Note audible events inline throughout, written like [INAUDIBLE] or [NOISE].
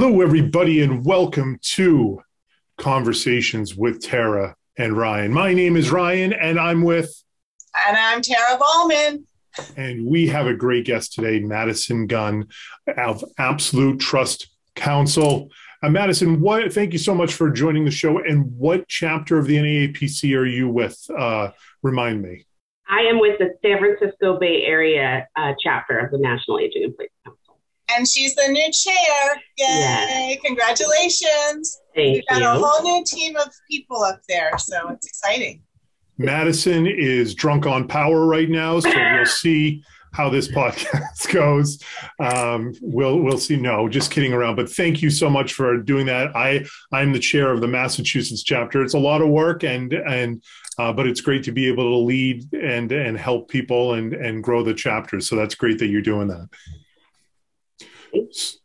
Hello, everybody, and welcome to Conversations with Tara and Ryan. My name is Ryan, and I'm with. And I'm Tara Ballman. And we have a great guest today, Madison Gunn of Absolute Trust Counsel. Uh, Madison, what? Thank you so much for joining the show. And what chapter of the NAIPC are you with? Uh, remind me. I am with the San Francisco Bay Area uh, chapter of the National Aging in Place Council. And she's the new chair. Yay! Yes. Congratulations. Thank We've got you. a whole new team of people up there, so it's exciting. Madison is drunk on power right now, so we'll [LAUGHS] see how this podcast [LAUGHS] goes. Um, we'll we'll see. No, just kidding around. But thank you so much for doing that. I I'm the chair of the Massachusetts chapter. It's a lot of work, and and uh, but it's great to be able to lead and and help people and and grow the chapter. So that's great that you're doing that.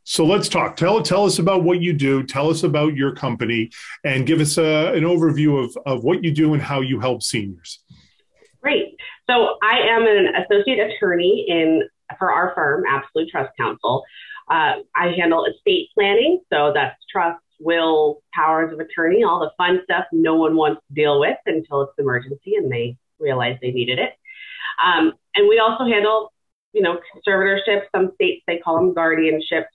So let's talk. Tell tell us about what you do. Tell us about your company, and give us a, an overview of of what you do and how you help seniors. Great. So I am an associate attorney in for our firm, Absolute Trust Counsel. Uh, I handle estate planning, so that's trust, will, powers of attorney, all the fun stuff no one wants to deal with until it's emergency and they realize they needed it. Um, and we also handle, you know, conservatorship. Some states they call them guardianships,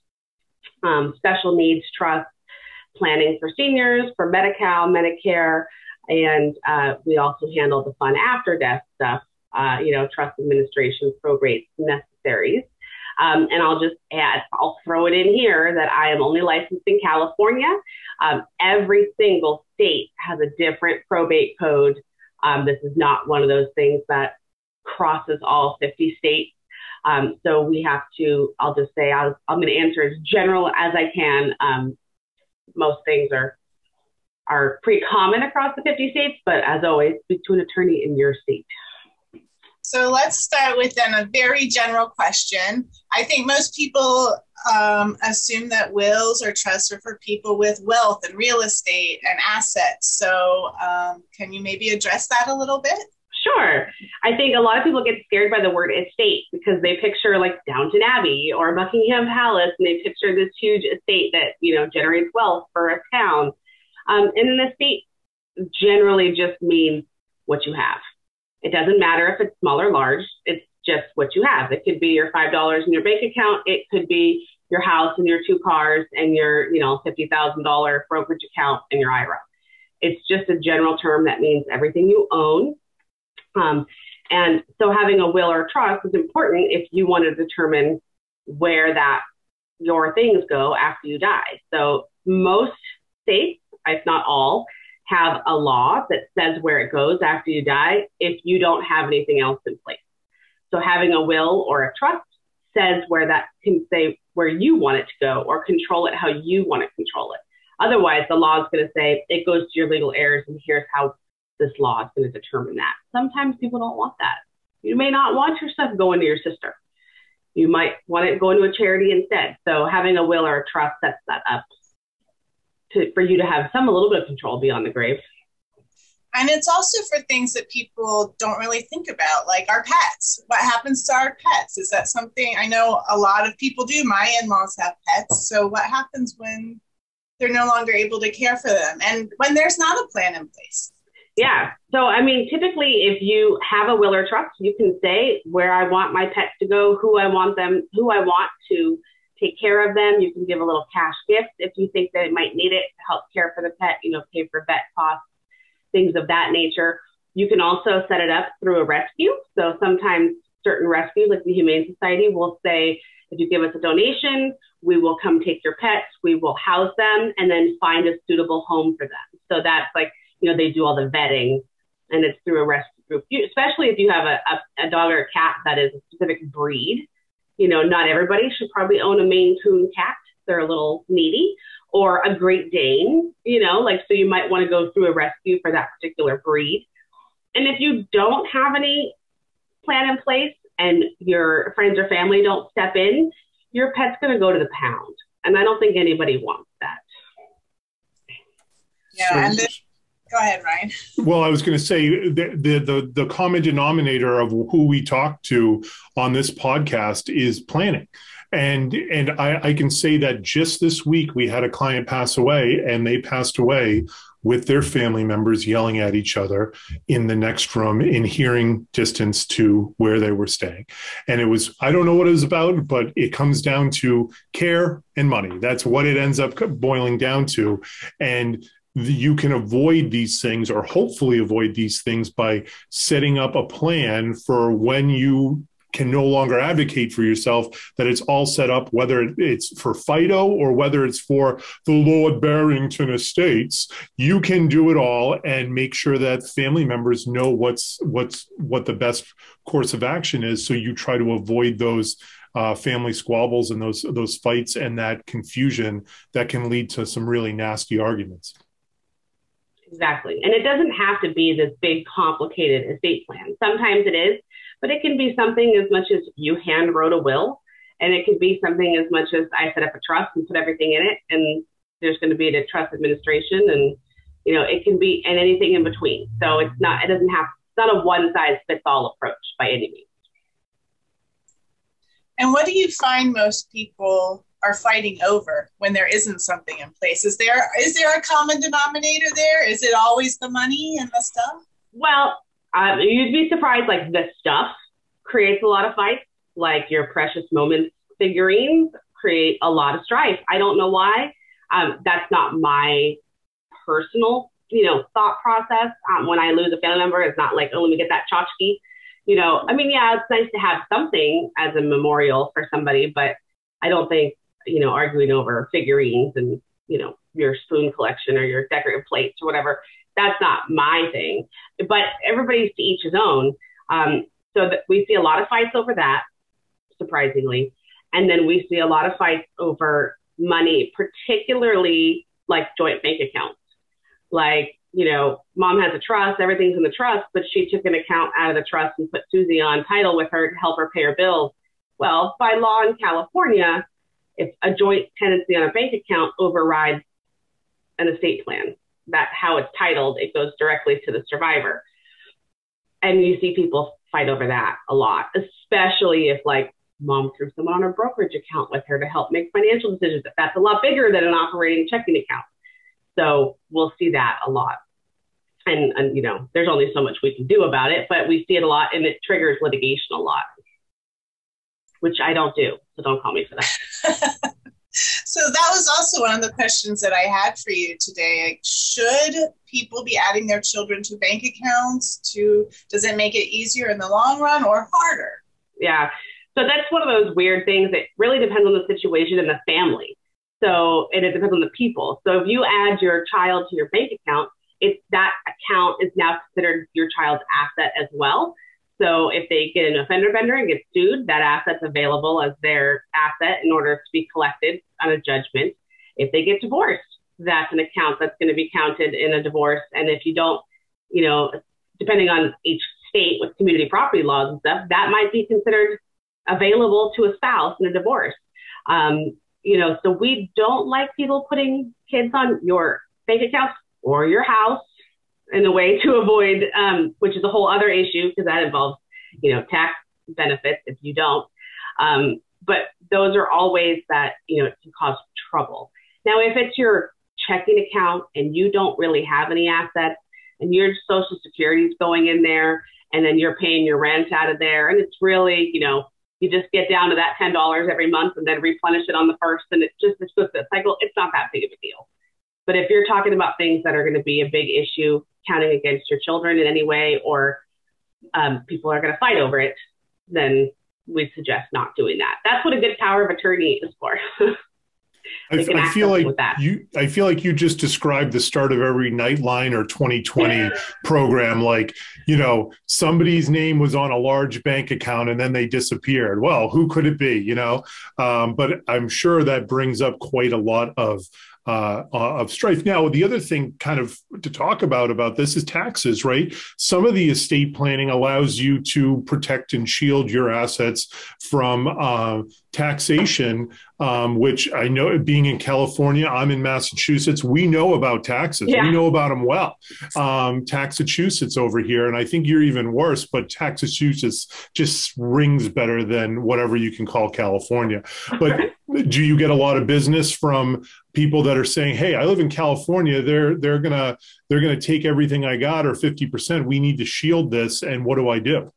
um, special needs trust, planning for seniors, for Medi-Cal, Medicare, and uh, we also handle the fun after death stuff, uh, you know, trust administration, probate, necessaries. Um, and I'll just add, I'll throw it in here that I am only licensed in California. Um, every single state has a different probate code. Um, this is not one of those things that crosses all 50 states. Um, so we have to, I'll just say, i am going to answer as general as I can. Um, most things are are pretty common across the 50 states, but as always, speak to an attorney in your state. So let's start with then a very general question. I think most people um, assume that wills or trusts are for people with wealth and real estate and assets. So um, can you maybe address that a little bit? Sure. I think a lot of people get scared by the word estate because they picture like Downton Abbey or Buckingham Palace and they picture this huge estate that, you know, generates wealth for a town. Um, and an estate generally just means what you have. It doesn't matter if it's small or large. It's just what you have. It could be your five dollars in your bank account. It could be your house and your two cars and your, you know, fifty thousand dollar brokerage account and your IRA. It's just a general term that means everything you own. Um, and so having a will or trust is important if you want to determine where that your things go after you die. So most states, if not all, have a law that says where it goes after you die if you don't have anything else in place. So having a will or a trust says where that can say where you want it to go or control it how you want to control it. Otherwise, the law is going to say it goes to your legal heirs and here's how this law is going to determine that. Sometimes people don't want that. You may not want your stuff going to your sister. You might want it going to a charity instead. So having a will or a trust sets that up to, for you to have some a little bit of control beyond the grave. And it's also for things that people don't really think about, like our pets. What happens to our pets? Is that something I know a lot of people do? My in laws have pets. So, what happens when they're no longer able to care for them and when there's not a plan in place? Yeah. So, I mean, typically, if you have a will or trust, you can say where I want my pets to go, who I want them, who I want to take care of them. You can give a little cash gift if you think they might need it to help care for the pet, you know, pay for vet costs, things of that nature. You can also set it up through a rescue. So sometimes certain rescues, like the Humane Society, will say, if you give us a donation, we will come take your pets, we will house them, and then find a suitable home for them. So that's like, you know, they do all the vetting and it's through a rescue group, you, especially if you have a, a, a dog or a cat that is a specific breed you know, not everybody should probably own a Maine Coon cat. They're a little needy or a Great Dane, you know, like, so you might want to go through a rescue for that particular breed. And if you don't have any plan in place and your friends or family don't step in, your pet's going to go to the pound. And I don't think anybody wants that. Yeah. And go ahead, Ryan. Well, I was going to say the, the, the the common denominator of who we talk to on this podcast is planning, And and I, I can say that just this week we had a client pass away, and they passed away with their family members yelling at each other in the next room in hearing distance to where they were staying. And it was, I don't know what it was about, but it comes down to care and money. That's what it ends up boiling down to. And you can avoid these things or hopefully avoid these things by setting up a plan for when you can no longer advocate for yourself that it's all set up whether it's for fido or whether it's for the lord barrington estates. You can do it all and make sure that family members know what's what's what the best course of action is. So you try to avoid those uh, family squabbles and those those fights and that confusion that can lead to some really nasty arguments exactly and it doesn't have to be this big complicated estate plan sometimes it is but it can be something as much as you hand wrote a will, and it can be something as much as I set up a trust and put everything in it, and there's going to be a trust administration, and you know it can be and anything in between. So it's not it doesn't have it's not a one size fits all approach by any means. And what do you find most people are fighting over when there isn't something in place? Is there is there a common denominator there? Is it always the money and the stuff? Well, um, you'd be surprised, like the stuff creates a lot of fights, like your precious moments figurines create a lot of strife. I don't know why. Um, that's not my personal, you know, thought process. Um, when I lose a family member, it's not like, oh, let me get that tchotchke. You know, I mean, yeah, it's nice to have something as a memorial for somebody, but I don't think, you know, arguing over figurines and, you know, your spoon collection or your decorative plates or whatever that's not my thing. But everybody's to each his own. Um, so we see a lot of fights over that, surprisingly, and then we see a lot of fights over money, particularly like joint bank accounts. Like you know, mom has a trust, everything's in the trust, but she took an account out of the trust and put Susie on title with her to help her pay her bills. Well, by law in California, if a joint tenancy on a bank account overrides an estate plan, that how it's titled, it goes directly to the survivor. And you see people fight over that a lot, especially if like mom threw someone on a brokerage account with her to help make financial decisions. That's a lot bigger than an operating checking account. So we'll see that a lot. And, and you know, there's only so much we can do about it, but we see it a lot and it triggers litigation a lot, which I don't do. So don't call me for that. [LAUGHS] so that was also one of the questions that I had for you today. Should people be adding their children to bank accounts? To does it make it easier in the long run or harder? Yeah. So that's one of those weird things. It really depends on the situation and the family. So and it depends on the people. So if you add your child to your bank account, it's that account is now considered your child's asset as well. So if they get an offender vendor and get sued, that asset's available as their asset in order to be collected on a judgment. If they get divorced, that's an account that's going to be counted in a divorce. And if you don't, you know, depending on each state with community property laws and stuff, that might be considered available to a spouse in a divorce. Um, you know, so we don't like people putting kids on your bank accounts or your house in a way to avoid, um, which is a whole other issue because that involves, you know, tax benefits if you don't. Um, but those are all ways that, you know, can cause trouble. Now, if it's your checking account and you don't really have any assets and your social security is going in there and then you're paying your rent out of there and it's really, you know, you just get down to that $10 every month and then replenish it on the first and it just, it's just a cycle. It's not that big of a deal. But if you're talking about things that are going to be a big issue, counting against your children in any way, or um, people are going to fight over it, then we suggest not doing that. That's what a good power of attorney is for. [LAUGHS] I, I, feel like you. I feel like you just described the start of every Nightline or 2020 [LAUGHS] program. Like you know, somebody's name was on a large bank account and then they disappeared. Well, who could it be? You know, um, but I'm sure that brings up quite a lot of uh, of strife. Now, the other thing, kind of to talk about about this, is taxes. Right? Some of the estate planning allows you to protect and shield your assets from uh, taxation, um, which I know being in California, I'm in Massachusetts. We know about taxes. Yeah. We know about them well. Um, Taxachusetts over here, and I think you're even worse. But Taxachusetts just rings better than whatever you can call California. But [LAUGHS] do you get a lot of business from people that are saying, "Hey, I live in California. They're they're gonna they're gonna take everything I got or fifty percent. We need to shield this. And what do I do?"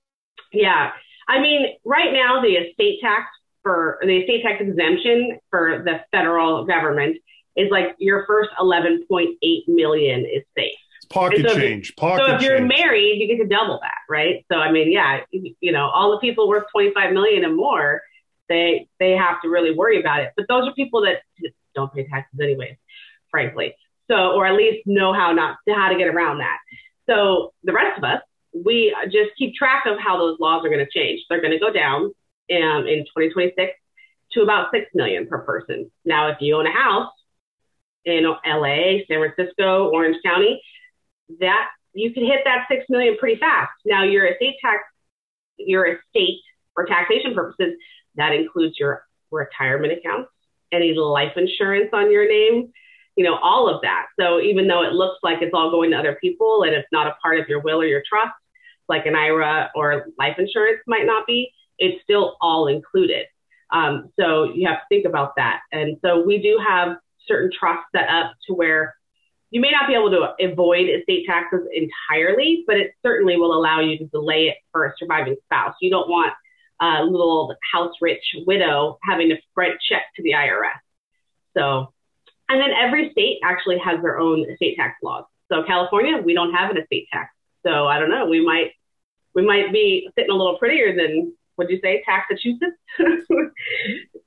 Yeah. I mean, right now the estate tax for the estate tax exemption for the federal government is like your first 11.8 million is safe. It's pocket so change. If, pocket so if you're change. married, you get to double that, right? So I mean, yeah, you know, all the people worth 25 million and more, they they have to really worry about it. But those are people that don't pay taxes anyways, frankly. So or at least know how not how to get around that. So the rest of us, we just keep track of how those laws are going to change. They're going to go down um, in 2026 to about 6 million per person. Now, if you own a house in LA, San Francisco, Orange County, that you can hit that 6 million pretty fast. Now, your estate tax, your estate for taxation purposes, that includes your retirement accounts, any life insurance on your name, you know, all of that. So even though it looks like it's all going to other people and it's not a part of your will or your trust, like an IRA or life insurance might not be, it's still all included. Um, so you have to think about that. And so we do have certain trusts set up to where you may not be able to avoid estate taxes entirely, but it certainly will allow you to delay it for a surviving spouse. You don't want a little house rich widow having to write check to the IRS. So, and then every state actually has their own estate tax laws. So California, we don't have an estate tax. So I don't know. We might we might be sitting a little prettier than would you say Massachusetts? [LAUGHS]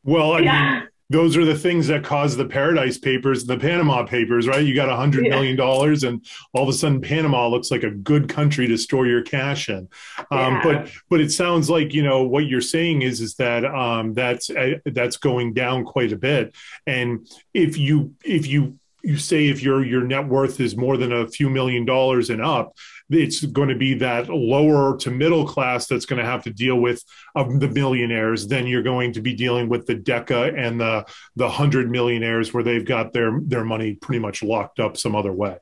well, I yeah. Those are the things that caused the Paradise Papers, the Panama Papers, right? You got a hundred million dollars, and all of a sudden, Panama looks like a good country to store your cash in. Um, yeah. But but it sounds like you know what you're saying is is that um, that's uh, that's going down quite a bit, and if you if you you say if your your net worth is more than a few million dollars and up, it's going to be that lower to middle class that's going to have to deal with um, the millionaires. Then you're going to be dealing with the Deca and the the hundred millionaires where they've got their their money pretty much locked up some other way.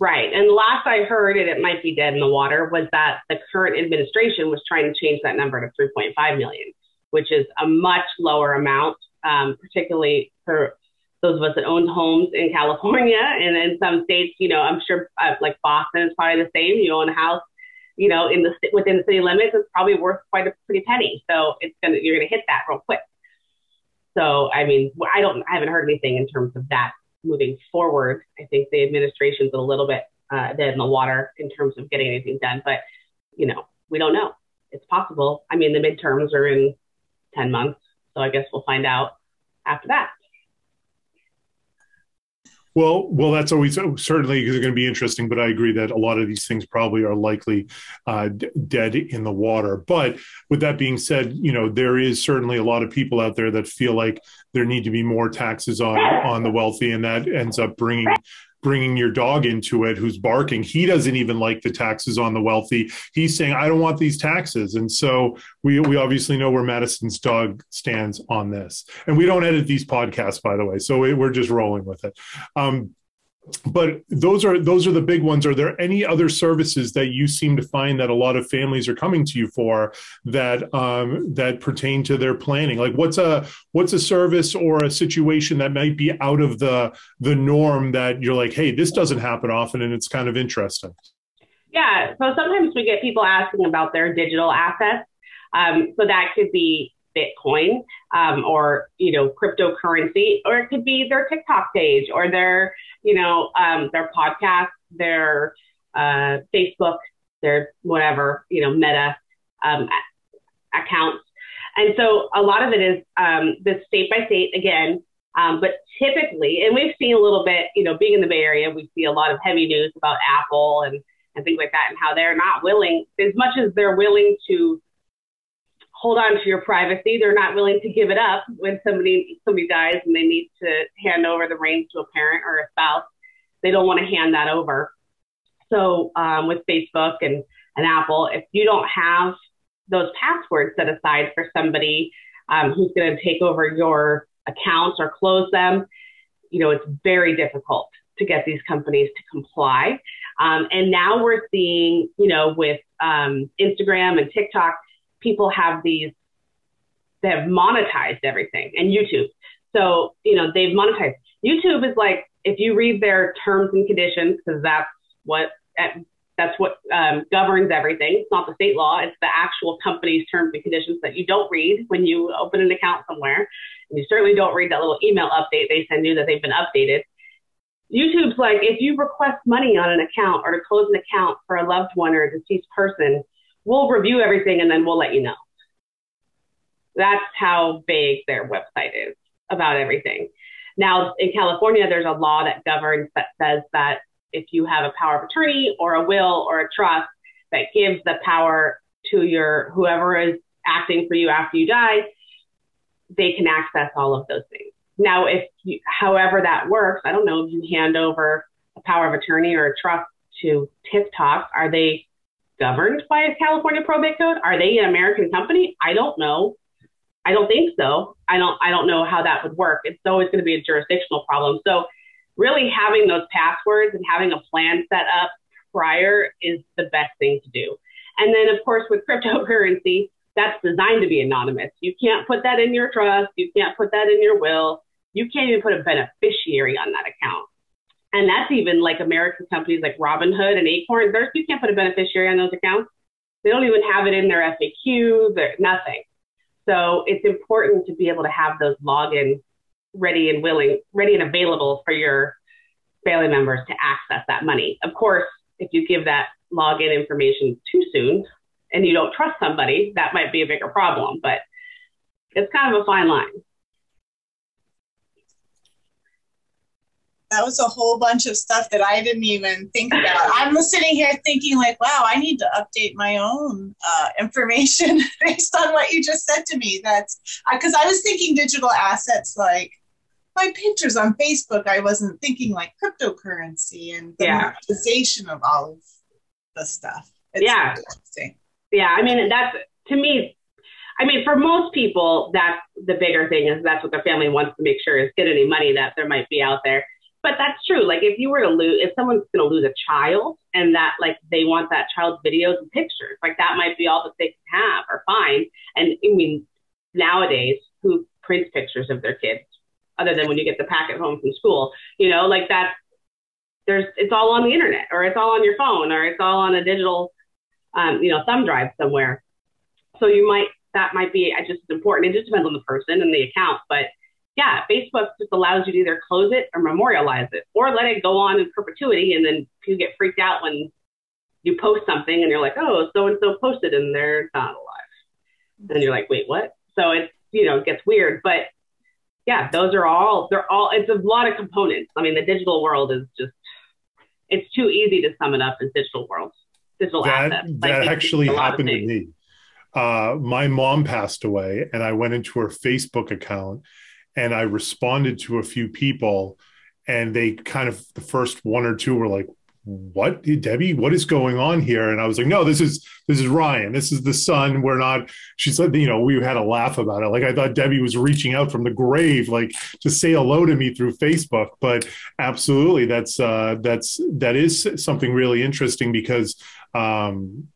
Right. And last I heard, and it might be dead in the water, was that the current administration was trying to change that number to 3.5 million, which is a much lower amount, um, particularly for those of us that own homes in California and in some states, you know, I'm sure uh, like Boston is probably the same. You own a house, you know, in the within the city limits, it's probably worth quite a pretty penny. So it's gonna you're gonna hit that real quick. So I mean, I don't, I haven't heard anything in terms of that moving forward. I think the administration's a little bit uh, dead in the water in terms of getting anything done, but you know, we don't know. It's possible. I mean, the midterms are in 10 months, so I guess we'll find out after that. Well, well, that's always certainly going to be interesting, but I agree that a lot of these things probably are likely uh, d- dead in the water. But with that being said, you know there is certainly a lot of people out there that feel like there need to be more taxes on on the wealthy, and that ends up bringing bringing your dog into it who's barking. He doesn't even like the taxes on the wealthy. He's saying i don't want these taxes. And so we we obviously know where madison's dog stands on this. And we don't edit these podcasts by the way so we're just rolling with it. Um, but those are those are the big ones. Are there any other services that you seem to find that a lot of families are coming to you for that um, that pertain to their planning? Like what's a what's a service or a situation that might be out of the the norm that you're like hey this doesn't happen often and it's kind of interesting yeah. So sometimes we get people asking about their digital assets. Um, so that could be Bitcoin um, or you know cryptocurrency, or it could be their TikTok page or their you know um, their podcast, their uh, Facebook, their whatever you know Meta um, accounts. And so a lot of it is um, the state by state again. Um, but typically, and we've seen a little bit, you know, being in the Bay Area, we see a lot of heavy news about Apple and, and things like that, and how they're not willing, as much as they're willing to hold on to your privacy. They're not willing to give it up when somebody somebody dies and they need to hand over the reins to a parent or a spouse. They don't want to hand that over. So um, with Facebook and, and Apple, if you don't have those passwords set aside for somebody um, who's going to take over your accounts or close them, you know, it's very difficult to get these companies to comply. Um, and now we're seeing, you know, with um, Instagram and TikTok, people have these, they have monetized everything and YouTube. So, you know, they've monetized. YouTube is like, if you read their terms and conditions, because that's what that's what um, governs everything. It's not the state law; it's the actual company's terms and conditions that you don't read when you open an account somewhere. And you certainly don't read that little email update they send you that they've been updated. YouTube's like, if you request money on an account or to close an account for a loved one or a deceased person, we'll review everything and then we'll let you know. That's how big their website is about everything. Now, in California, there's a law that governs that says that if you have a power of attorney or a will or a trust that gives the power to your whoever is acting for you after you die, they can access all of those things. Now, if you, however that works, I don't know if you hand over a power of attorney or a trust to TikTok, are they governed by a California probate code? Are they an American company? I don't know. I don't think so. I don't I don't know how that would work. It's always going to be a jurisdictional problem. So really having those passwords and having a plan set up prior is the best thing to do. And then of course with cryptocurrency, that's designed to be anonymous. You can't put that in your trust, you can't put that in your will. You can't even put a beneficiary on that account. And that's even like American companies like Robinhood and Acorn. There's, you can't put a beneficiary on those accounts. They don't even have it in their FAQs or nothing. So it's important to be able to have those logins ready and willing, ready and available for your family members to access that money. Of course, if you give that login information too soon and you don't trust somebody, that might be a bigger problem. But it's kind of a fine line. That was a whole bunch of stuff that I didn't even think about. I'm sitting here thinking, like, wow, I need to update my own uh, information [LAUGHS] based on what you just said to me. That's because I was thinking digital assets like my pictures on Facebook. I wasn't thinking like cryptocurrency and the yeah. monetization of all of the stuff. It's yeah. Yeah. I mean, that's to me, I mean, for most people, that's the bigger thing is that's what their family wants to make sure is get any money that there might be out there but that's true. Like if you were to lose, if someone's going to lose a child and that like they want that child's videos and pictures, like that might be all that they can have or find. And I mean, nowadays, who prints pictures of their kids other than when you get the packet home from school? You know, like that. There's it's all on the internet or it's all on your phone or it's all on a digital, um, you know, thumb drive somewhere. So you might that might be just as important. It just depends on the person and the account, but yeah, Facebook just allows you to either close it or memorialize it or let it go on in perpetuity. And then you get freaked out when you post something and you're like, oh, so and so posted and they're not alive. And you're like, wait, what? So it's, you know, it gets weird. But yeah, those are all, they're all, it's a lot of components. I mean, the digital world is just, it's too easy to sum it up as digital world, digital that, assets. That like, actually happened to me. Uh, my mom passed away and I went into her Facebook account and I responded to a few people, and they kind of the first one or two were like, "What, Debbie? What is going on here?" And I was like, "No, this is this is Ryan. This is the son. We're not." She said, "You know, we had a laugh about it. Like I thought Debbie was reaching out from the grave, like to say hello to me through Facebook." But absolutely, that's uh, that's that is something really interesting because, um,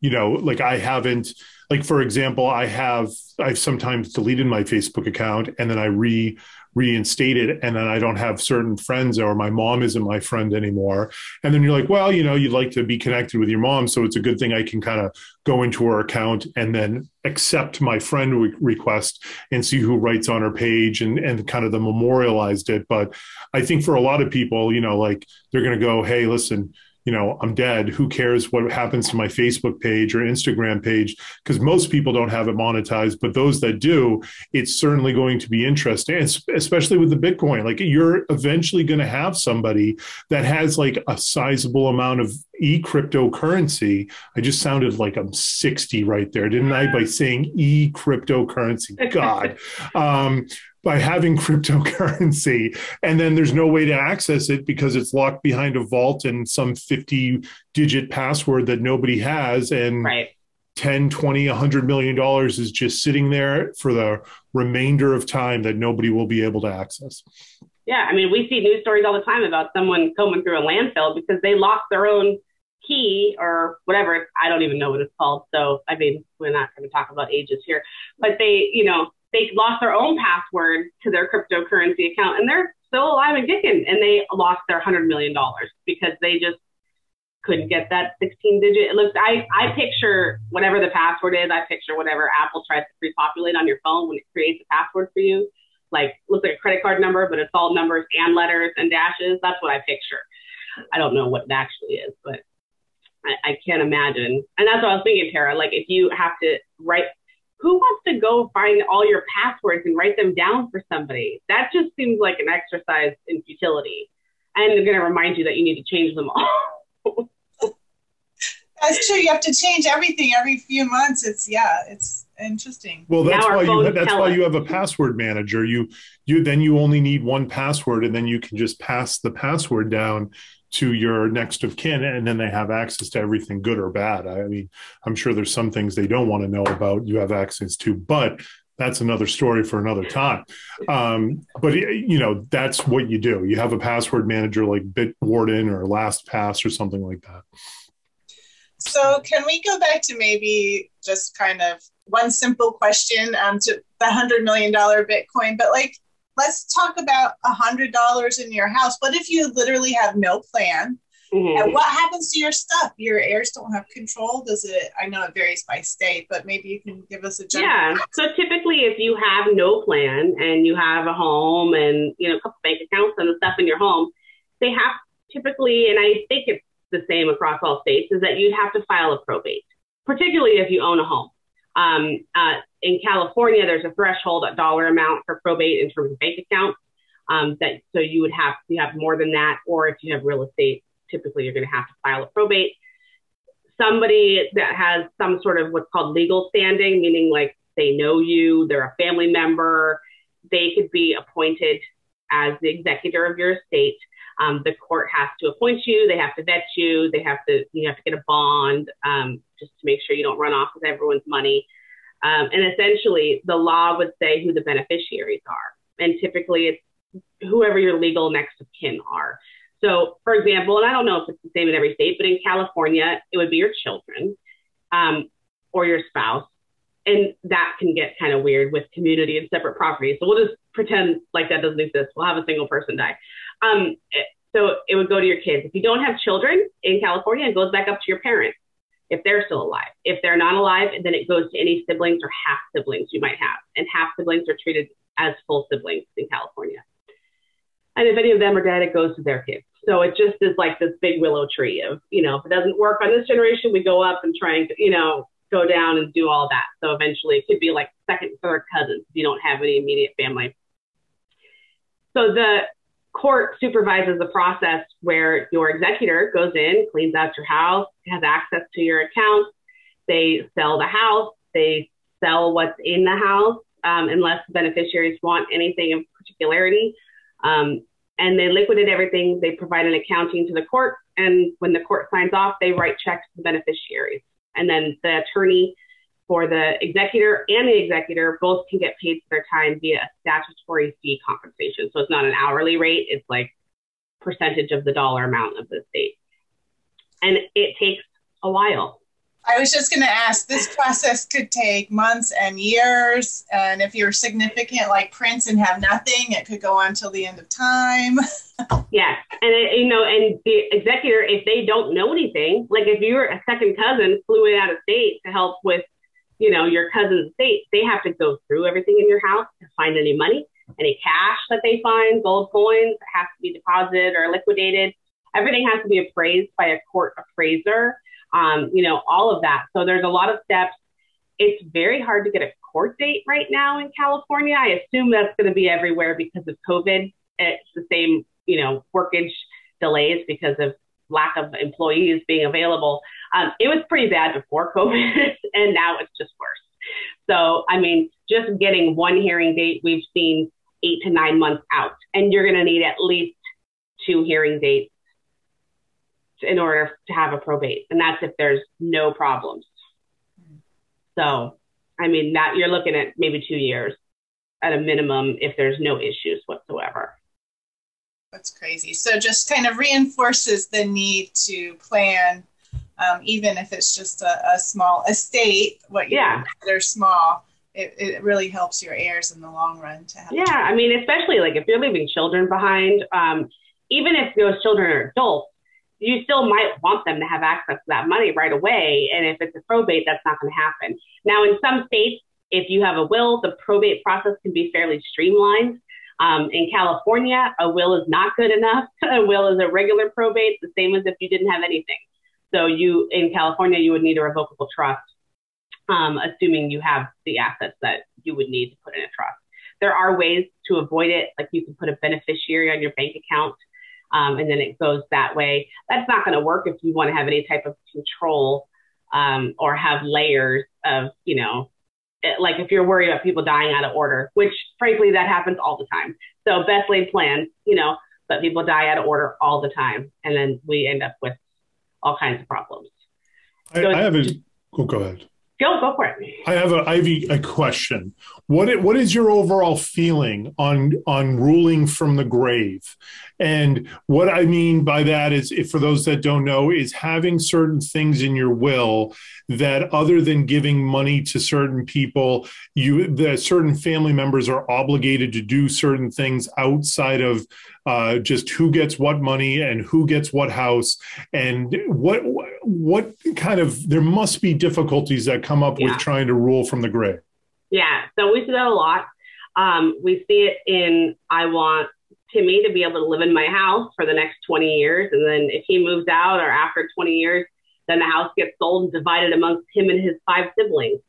you know, like I haven't like for example i have i've sometimes deleted my facebook account and then i re reinstate it and then i don't have certain friends or my mom isn't my friend anymore. And then you're like well you know you'd like to be connected with your mom. So it's a good thing i can kind of go into her account and then accept my friend re- request and see who writes on her page and and kind of the memorialized it. But i think for a lot of people you know like they're going to go hey listen you know, I'm dead. Who cares what happens to my Facebook page or Instagram page? Because most people don't have it monetized, but those that do, it's certainly going to be interesting, especially with the Bitcoin. Like you're eventually going to have somebody that has like a sizable amount of e cryptocurrency. I just sounded like I'm 60 right there, didn't I? By saying e cryptocurrency. [LAUGHS] God. Um, by having [LAUGHS] cryptocurrency. And then there's no way to access it because it's locked behind a vault and some 50 digit password that nobody has. And right. 10 20 100 million dollars is just sitting there for the remainder of time that nobody will be able to access. Yeah i mean we see news stories all the time about someone combing through a landfill because they lost their own key or whatever. I don't even know what it's called. So i mean we're not going to talk about ages here. But they you know they lost their own password to their cryptocurrency account and they're still alive and kicking and they lost their hundred million dollars because they just couldn't get that 16 digit. It looks, I, I picture whatever the password is, I picture whatever Apple tries to pre-populate on your phone when it creates a password for you. Like looks like a credit card number, but it's all numbers and letters and dashes. That's what I picture. I don't know what it actually is, but I, I can't imagine. And that's what I was thinking, Tara. Like if you have to write who wants to go find all your passwords and write them down for somebody? That just seems like an exercise in futility. And they're going to remind you that you need to change them all. [LAUGHS] that's true. You have to change everything every few months. It's yeah, it's interesting. Well, that's why you that's why us. you have a password manager. You you then you only need one password, and then you can just pass the password down to your next of kin and then they have access to everything good or bad. I mean i'm sure there's some things they don't want to know about you have access to but that's another story for another time. Um, but you know that's what you do. You have a password manager like bitwarden or lastpass or something like that. So can we go back to maybe just kind of one simple question um, to the $100 million bitcoin but like let's talk about a hundred dollars in your house. What if you literally have no plan? Mm-hmm. And what happens to your stuff? Your heirs don't have control. Does it? I know it varies by state, but maybe you can give us a general. Yeah. So typically, if you have no plan and you have a home and you know a couple bank accounts and the stuff in your home, they have typically, and I think it's the same across all states, is that you'd have to file a probate, particularly if you own a home. Um, uh, in California, there's a threshold, a dollar amount for probate in terms of bank accounts. Um, that so you would have you have more than that, or if you have real estate, typically you're going to have to file a probate. Somebody that has some sort of what's called legal standing, meaning like they know you, they're a family member, they could be appointed as the executor of your estate. Um, the court has to appoint you. They have to vet you. They have to you have to get a bond um, just to make sure you don't run off with everyone's money. Um, and essentially, the law would say who the beneficiaries are, and typically it's whoever your legal next of kin are. So, for example, and I don't know if it's the same in every state, but in California, it would be your children um, or your spouse. And that can get kind of weird with community and separate property. So we'll just pretend like that doesn't exist. We'll have a single person die. Um, so it would go to your kids. If you don't have children in California, it goes back up to your parents if they're still alive. If they're not alive, then it goes to any siblings or half siblings you might have. And half siblings are treated as full siblings in California. And if any of them are dead, it goes to their kids. So it just is like this big willow tree of, you know, if it doesn't work on this generation, we go up and try and, you know, go down and do all that. So eventually it could be like second, third cousins if you don't have any immediate family. So the court supervises the process where your executor goes in, cleans out your house, has access to your accounts. They sell the house, they sell what's in the house, um, unless beneficiaries want anything in particularity. Um, and they liquidate everything. They provide an accounting to the court. And when the court signs off, they write checks to the beneficiaries. And then the attorney for the executor and the executor both can get paid for their time via a statutory fee compensation. So it's not an hourly rate, it's like percentage of the dollar amount of the estate. And it takes a while. I was just going to ask this process could take months and years. And if you're significant like Prince and have nothing, it could go on till the end of time. [LAUGHS] yeah. And, it, you know, and the executor, if they don't know anything, like if you're a second cousin flew in out of state to help with you know, your cousin's they, they have to go through everything in your house to find any money, any cash that they find, gold coins has to be deposited or liquidated. everything has to be appraised by a court appraiser. Um, you know, all of that. So there's a lot of steps. It's very hard to get a court date right now in California. I assume that's going to be everywhere because of COVID. It's the same, you know, workage delays because of lack of employees being available. Um, it was pretty bad before [LAUGHS] COVID, and now it's just worse. So, I mean, just getting one hearing date, we've seen eight to nine months out, and you're going to need at least two hearing dates in order to have a probate, and that's if there's no problems. So, I mean, that you're looking at maybe two years at a minimum if there's no issues whatsoever. That's crazy. So, just kind of reinforces the need to plan, um, even if it's just a, a small estate, what you yeah. consider small. It, it really helps your heirs in the long run to have. Yeah, I mean, especially like if you're leaving children behind, um, even if those children are adults, you still might want them to have access to that money right away. And if it's a probate, that's not going to happen. Now, in some states, if you have a will, the probate process can be fairly streamlined. Um, in California, a will is not good enough. [LAUGHS] a will is a regular probate, the same as if you didn't have anything. So you, in California, you would need a revocable trust, um, assuming you have the assets that you would need to put in a trust. There are ways to avoid it, like you can put a beneficiary on your bank account um, and then it goes that way. That's not going to work if you want to have any type of control um, or have layers of, you know, Eh, like if you're worried about people dying out of order, which frankly that happens all the time. So best laid plans, you know, but people die out of order all the time, and then we end up with all kinds of problems. I, so I have a. Oh, go ahead. Go, go for it. I have a Ivy a question. What what is your overall feeling on on ruling from the grave? And what I mean by that is, if for those that don't know, is having certain things in your will that, other than giving money to certain people, you the certain family members are obligated to do certain things outside of uh, just who gets what money and who gets what house, and what what kind of there must be difficulties that come up yeah. with trying to rule from the grave. Yeah, so we see that a lot. Um, we see it in I want Timmy to be able to live in my house for the next 20 years. And then if he moves out or after 20 years, then the house gets sold and divided amongst him and his five siblings.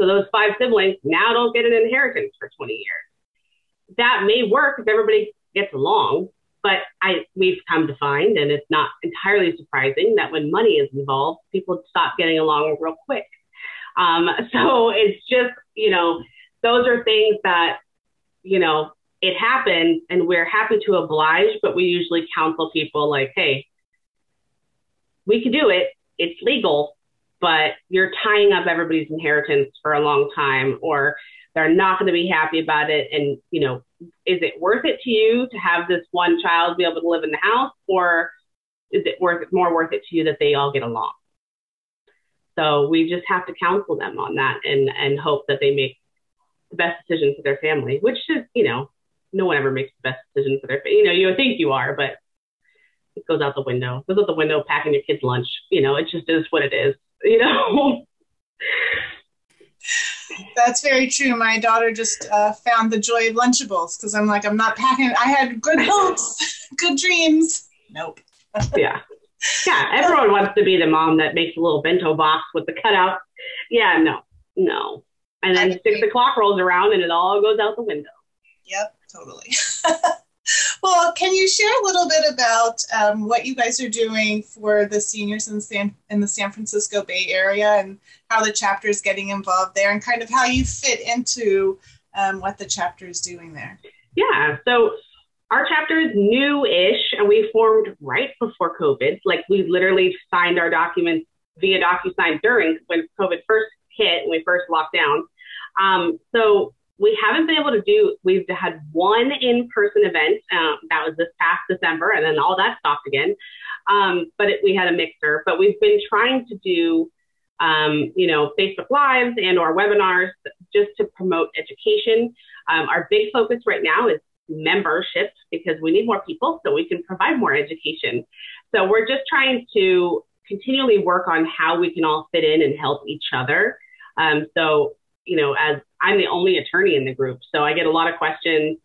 So those five siblings now don't get an inheritance for 20 years. That may work if everybody gets along, but I we've come to find, and it's not entirely surprising that when money is involved, people stop getting along real quick. Um, [LAUGHS] so it's just you know those are things that you know it happened and we're happy to oblige, but we usually counsel people like, hey, we can do it. It's legal, but you're tying up everybody's inheritance for a long time, or they're not going to be happy about it. And, you know, is it worth it to you to have this one child be able to live in the house, or is it worth more worth it to you that they all get along? So we just have to counsel them on that and, and hope that they make the best decision for their family, which is, you know, no one ever makes the best decision for their, you know, you think you are, but it goes out the window. It goes out the window packing your kid's lunch. You know, it just is what it is. You know. [LAUGHS] That's very true. My daughter just uh, found the joy of Lunchables because I'm like, I'm not packing. I had good hopes, [LAUGHS] good dreams. Nope. yeah. Yeah. Everyone wants to be the mom that makes a little bento box with the cutout. Yeah. No. No. And then six o'clock rolls around and it all goes out the window. Yep totally. [LAUGHS] well, can you share a little bit about um, what you guys are doing for the seniors in San in the San Francisco Bay Area and how the chapter is getting involved there, and kind of how you fit into um, what the chapter is doing there? Yeah, so our chapter is new-ish, and we formed right before COVID. Like we literally signed our documents via DocuSign during when COVID first hit and we first locked down. Um, so we haven't been able to do, we've had one in person event. Um, that was this past December, and then all that stopped again. Um, but it, we had a mixer. But we've been trying to do, um, you know, Facebook Lives and or webinars just to promote education. Um, our big focus right now is membership because we need more people so we can provide more education. So we're just trying to continually work on how we can all fit in and help each other. Um, so you know, as I'm the only attorney in the group, so I get a lot of questions.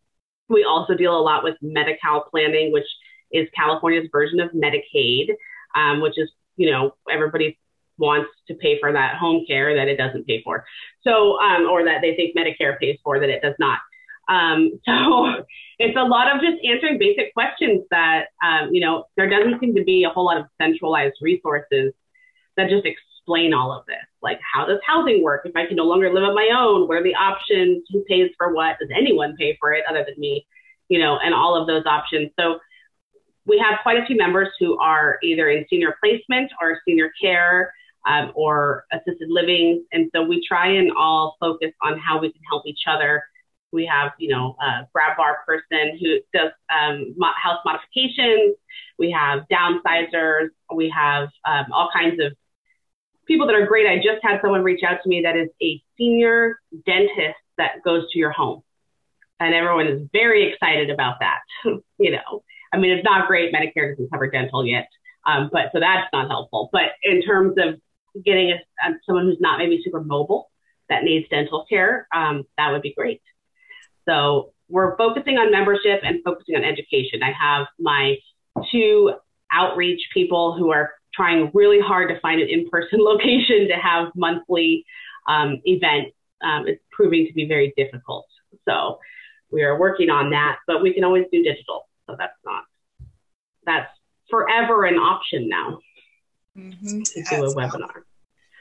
We also deal a lot with Medi-Cal planning, which is California's version of Medicaid, um, which is, you know, everybody wants to pay for that home care that it doesn't pay for. So, um, or that they think Medicare pays for that it does not. Um, [LAUGHS] so it's a lot of just answering basic questions that, um, you know, there doesn't seem to be a whole lot of centralized resources that just explain all of this. Like, how does housing work? If I can no longer live on my own, what are the options? Who pays for what? Does anyone pay for it other than me? You know, and all of those options. So we have quite a few members who are either in senior placement or senior care um, or assisted living. And so we try and all focus on how we can help each other. We have, you know, a grab bar person who does um, house modifications. We have downsizers. We have um, all kinds of people that are great. I just had someone reach out to me that is a senior dentist that goes to your home. And everyone is very excited about that. [LAUGHS] you know, I mean, it's not great. Medicare doesn't cover dental yet. Um, but so that's not helpful. But in terms of getting a, someone who's not maybe super mobile that needs dental care, um, that would be great. So we're focusing on membership and focusing on education. I have my two outreach people who are trying really hard to find an in-person [LAUGHS] location to have monthly um, events. Um, it's proving to be very difficult. So we are working on that, but we can always do digital. So that's not, that's forever an option now mm-hmm. to do a webinar.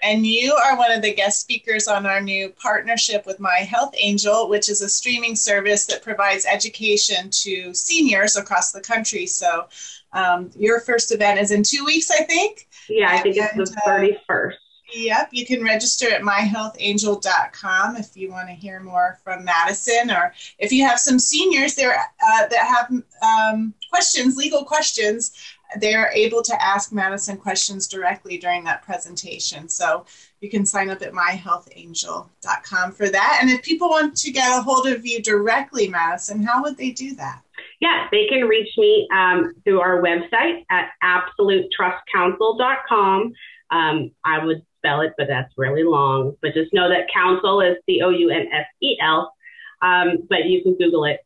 And you are one of the guest speakers on our new partnership with My Health Angel, which is a streaming service that provides education to seniors across the country. So um, your first event is in two weeks, I think. Yeah, I think and, it's the 31st. Uh, Yep, you can register at myhealthangel.com if you want to hear more from Madison, or if you have some seniors there uh, that have um, questions, legal questions, they're able to ask Madison questions directly during that presentation. So you can sign up at myhealthangel.com for that. And if people want to get a hold of you directly, Madison, how would they do that? Yeah, they can reach me um, through our website at absolutetrustcounsel.com. Um, I would spell it, but that's really long. But just know that counsel is C O U N S E L. Um, but you can Google it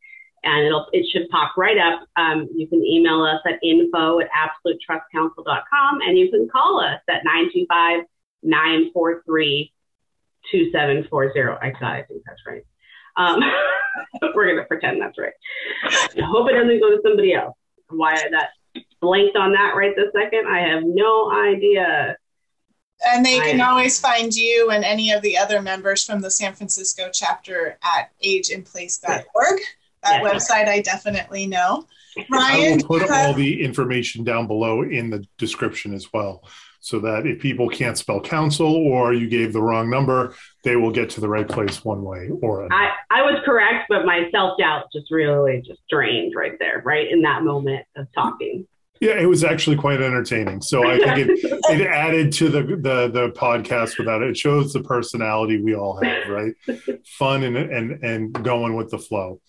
and it'll it should pop right up. Um, you can email us at info at absolutetrustcounsel.com and you can call us at 925 943 2740. I thought I think that's right. Um, [LAUGHS] we're going to pretend that's right. I hope it doesn't go to somebody else. Why that blanked on that right this second, I have no idea. And they can always find you and any of the other members from the San Francisco chapter at ageinplace.org. That yes. website I definitely know. Ryan, I will put all the information down below in the description as well, so that if people can't spell counsel or you gave the wrong number, they will get to the right place one way or another. I, I was correct, but my self doubt just really just drained right there, right in that moment of talking. Yeah, it was actually quite entertaining. So I think it, [LAUGHS] it added to the, the the podcast without it. It shows the personality we all have, right? [LAUGHS] Fun and and and going with the flow.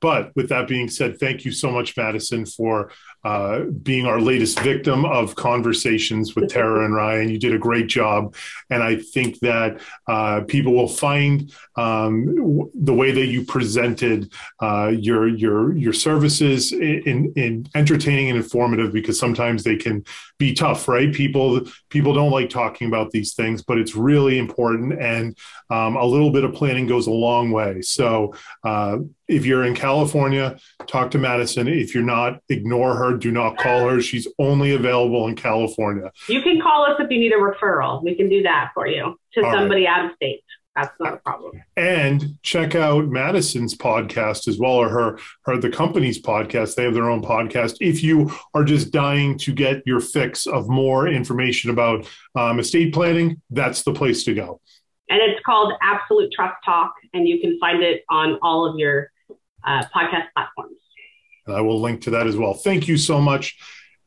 But with that being said, thank you so much, Madison, for uh, being our latest victim of conversations with Tara and Ryan. You did a great job. And I think that uh, people will find um, the way that you presented uh, your, your, your services in, in entertaining and informative because sometimes they can be tough, right? People, people don't like talking about these things, but it's really important. And um, a little bit of planning goes a long way. So uh, if you're in California, talk to Madison. If you're not, ignore her do not call her. She's only available in California. You can call us if you need a referral. We can do that for you to All somebody right. out of state. That's not a problem. And check out Madison's podcast as well, or her, her the company's podcast. They have their own podcast. If you are just dying to get your fix of more information about um, estate planning, that's the place to go. And it's called Absolute Trust Talk, and you can find it on all of your uh, podcast platforms. I will link to that as well. Thank you so much.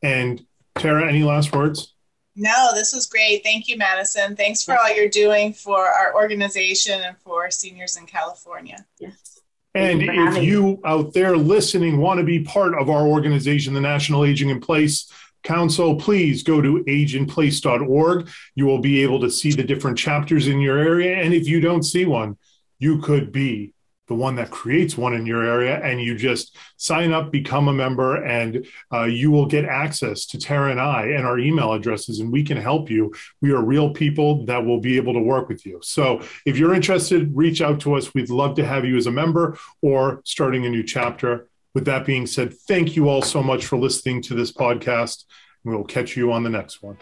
And Tara, any last words? No, this was great. Thank you, Madison. Thanks for all you're doing for our organization and for seniors in California. Yes. And if you out there listening want to be part of our organization, the National Aging in Place Council, please go to ageinplace.org. You will be able to see the different chapters in your area. And if you don't see one, you could be the one that creates one in your area, and you just sign up, become a member, and uh, you will get access to Tara and I and our email addresses, and we can help you. We are real people that will be able to work with you. So if you're interested, reach out to us. We'd love to have you as a member or starting a new chapter. With that being said, thank you all so much for listening to this podcast. We will catch you on the next one.